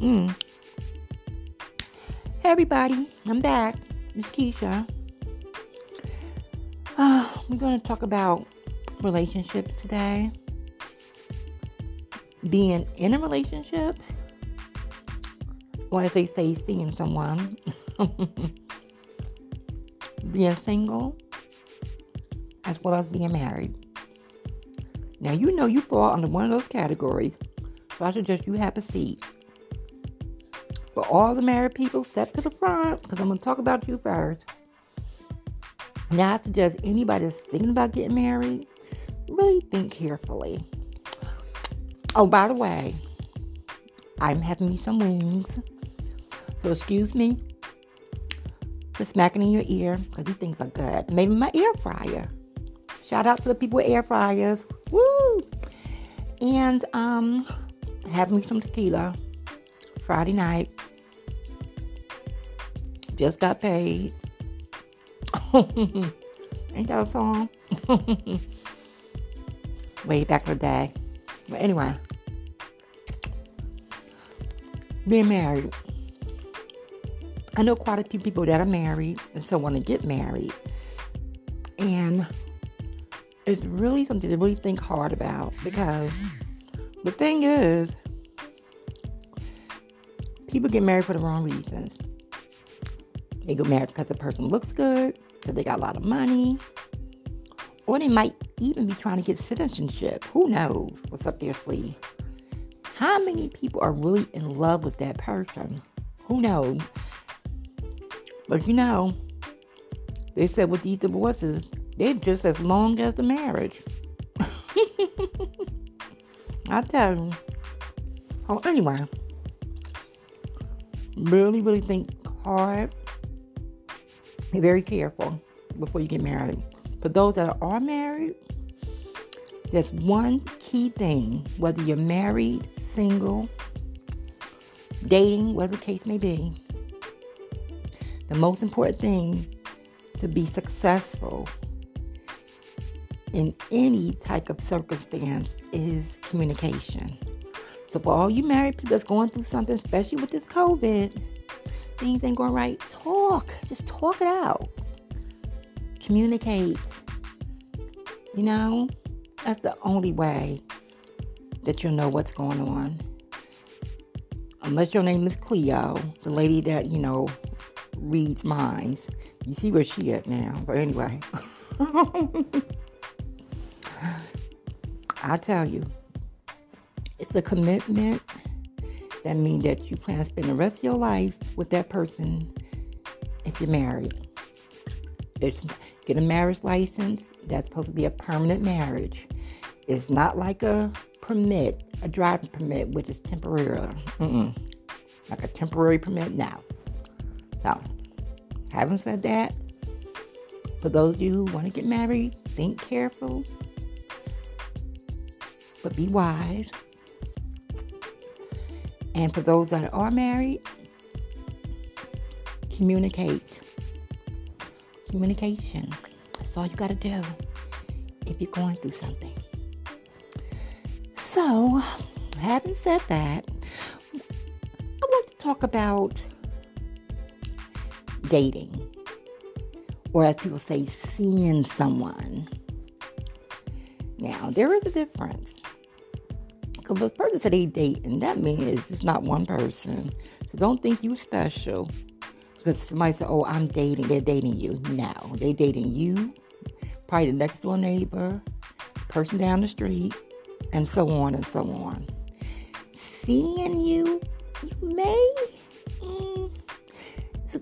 Mm. Hey everybody, I'm back. Miss Keisha. Uh, we're going to talk about relationships today. Being in a relationship, or as they say, seeing someone. being single, as well as being married. Now, you know you fall under one of those categories, so I suggest you have a seat. For all the married people, step to the front because I'm going to talk about you first. Now, I suggest anybody that's thinking about getting married, really think carefully. Oh, by the way, I'm having me some wings. So, excuse me for smacking in your ear because these things are good. Maybe my air fryer. Shout out to the people with air fryers. Woo! And um, having me some tequila Friday night. Just got paid. Ain't that a song? Way back in the day. But anyway, being married. I know quite a few people that are married and still want to get married. And it's really something to really think hard about because the thing is, people get married for the wrong reasons. They get married because the person looks good, because they got a lot of money, or they might even be trying to get citizenship. Who knows what's up their sleeve? How many people are really in love with that person? Who knows? But you know, they said with these divorces, they're just as long as the marriage. I tell you. Oh, anyway, really, really think hard. Be very careful before you get married. For those that are married, there's one key thing, whether you're married, single, dating, whatever the case may be the most important thing to be successful in any type of circumstance is communication. So for all you married people that's going through something, especially with this COVID, things ain't going right, talk. Just talk it out. Communicate. You know, that's the only way that you'll know what's going on. Unless your name is Cleo, the lady that, you know, reads minds. You see where she at now. But anyway. I tell you, it's a commitment that means that you plan to spend the rest of your life with that person if you're married. It's get a marriage license. That's supposed to be a permanent marriage. It's not like a permit, a driving permit, which is temporary. Mm-mm. Like a temporary permit now. So, having said that, for those of you who want to get married, think careful, but be wise. And for those that are married, communicate. Communication. That's all you got to do if you're going through something. So, having said that, I want to talk about dating, or as people say, seeing someone. Now, there is a difference. Because a person said they date, and that means it's just not one person. So don't think you special. Because somebody said, oh, I'm dating, they're dating you. No, they're dating you, probably the next door neighbor, person down the street, and so on and so on. Seeing you, you may mm,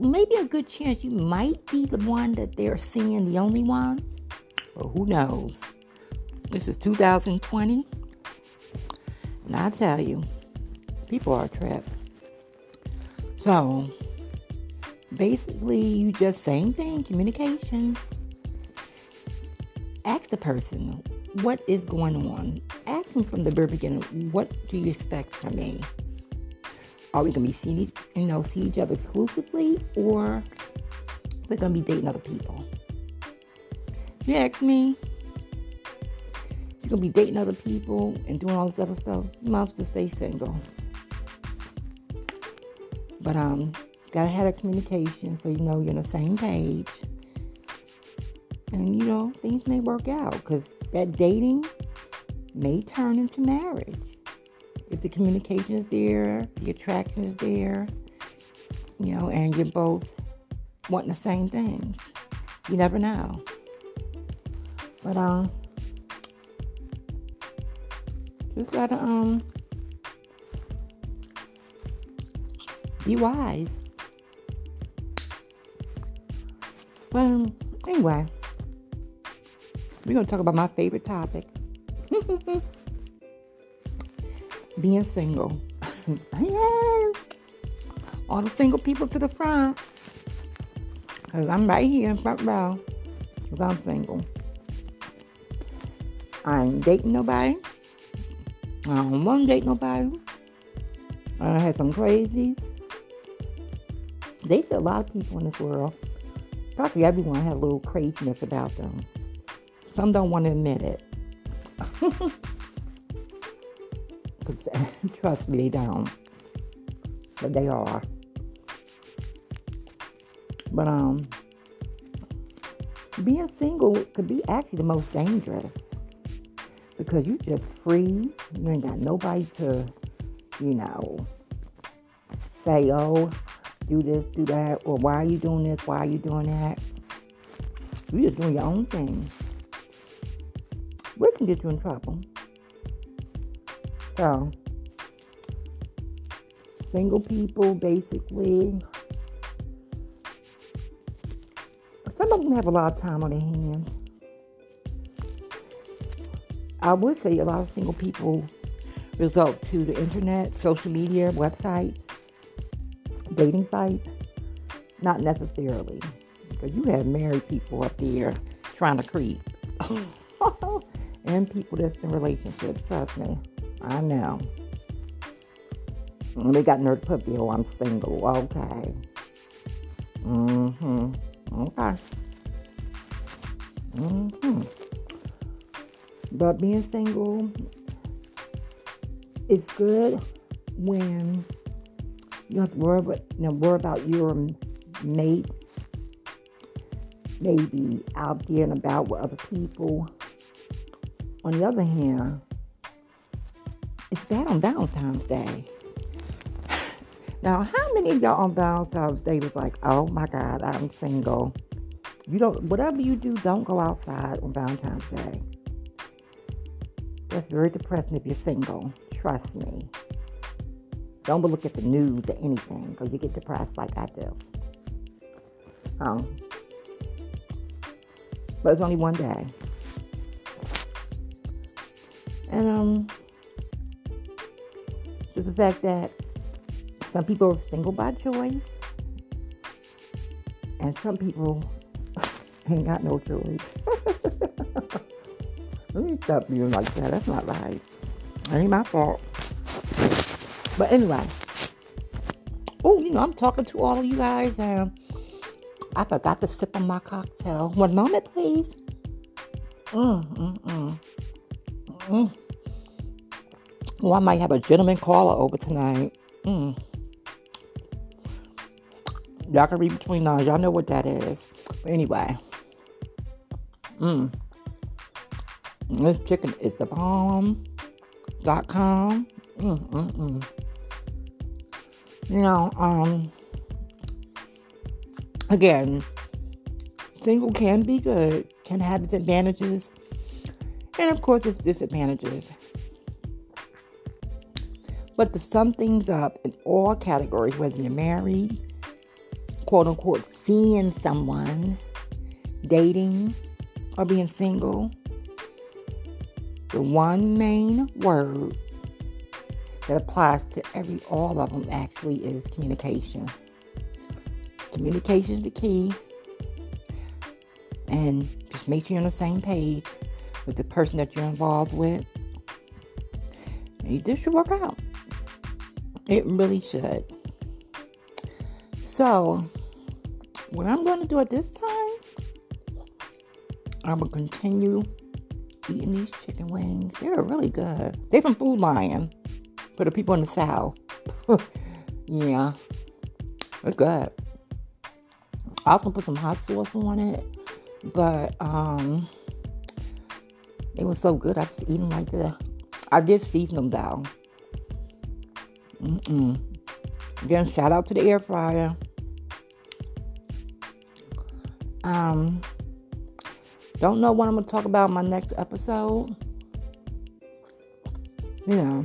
maybe a good chance you might be the one that they're seeing, the only one. But who knows? This is 2020. And I tell you, people are trapped. So, basically, you just same thing, communication. Ask the person, what is going on? Ask them from the very beginning, what do you expect from me? Are we gonna be seeing, you know, see each other exclusively, or we're gonna be dating other people? you ask me, gonna be dating other people and doing all this other stuff. You might as well stay single. But um, gotta have a communication so you know you're on the same page. And you know, things may work out because that dating may turn into marriage. If the communication is there, the attraction is there, you know, and you're both wanting the same things. You never know. But um just gotta um be wise. Well, anyway, we're gonna talk about my favorite topic. Being single. Yay! All the single people to the front. Cause I'm right here in front row. Cause I'm single. I ain't dating nobody. I don't want to date nobody. I had some crazies. They a lot of people in this world. Probably everyone has a little craziness about them. Some don't want to admit it. trust me, they don't. But they are. But um, being single could be actually the most dangerous because you're just free. You ain't got nobody to, you know, say, oh, do this, do that, or why are you doing this, why are you doing that. You're just doing your own thing. What can get you in trouble? So, single people basically, some of them have a lot of time on their hands. I would say a lot of single people result to the internet, social media, websites, dating sites. Not necessarily, because you have married people up there trying to creep, and people that's in relationships. Trust me, I know. They got nerd there. Oh, I'm single. Okay. Mm-hmm. Okay. Mm-hmm. But being single is good when you don't have to worry about, you know, worry about your mate maybe out there and about with other people. On the other hand, it's bad on Valentine's Day. Now, how many of y'all on Valentine's Day was like, oh my God, I'm single? You don't, whatever you do, don't go outside on Valentine's Day. That's very depressing if you're single. Trust me. Don't look at the news or anything because you get depressed like I do. Um, but it's only one day. And um, just the fact that some people are single by choice, and some people ain't got no choice. Let me stop being like that. That's not right. That ain't my fault. But anyway. Oh, you know, I'm talking to all of you guys. and I forgot to sip on my cocktail. One moment, please. Mm, mm, mm. Mm. Well, I might have a gentleman caller over tonight. Mm. Y'all can read between lines. Y'all know what that is. But anyway. Mmm. This chicken is the bomb.com. Mm, mm, mm. You know, um, again, single can be good, can have its advantages, and of course, its disadvantages. But to sum things up in all categories, whether you're married, quote unquote, seeing someone, dating, or being single, the one main word that applies to every all of them actually is communication. Communication is the key. And just make sure you're on the same page with the person that you're involved with. this should work out. It really should. So, what I'm going to do at this time, I'm going to continue eating these chicken wings. They're really good. They're from Food Lion for the people in the South. yeah. It's good. I was gonna put some hot sauce on it, but um, it was so good. I just eat them like that. I did season them though. Mm-mm. Again, shout out to the air fryer. Um, don't know what I'm gonna talk about in my next episode. You know,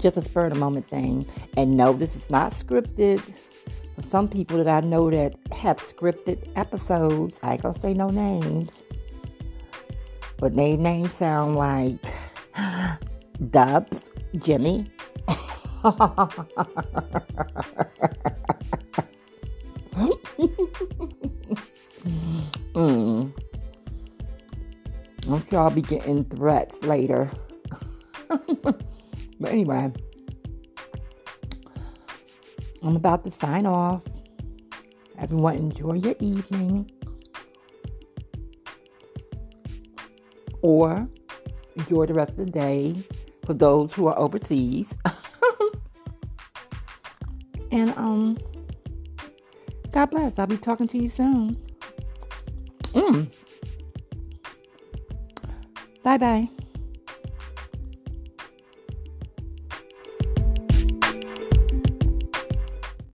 just a spur of the moment thing. And no, this is not scripted. For some people that I know that have scripted episodes, I ain't gonna say no names, but their names sound like Dubs, Jimmy. mm. I'll be getting threats later. but anyway, I'm about to sign off. Everyone, enjoy your evening. Or enjoy the rest of the day for those who are overseas. and um God bless. I'll be talking to you soon. Mm. 拜拜。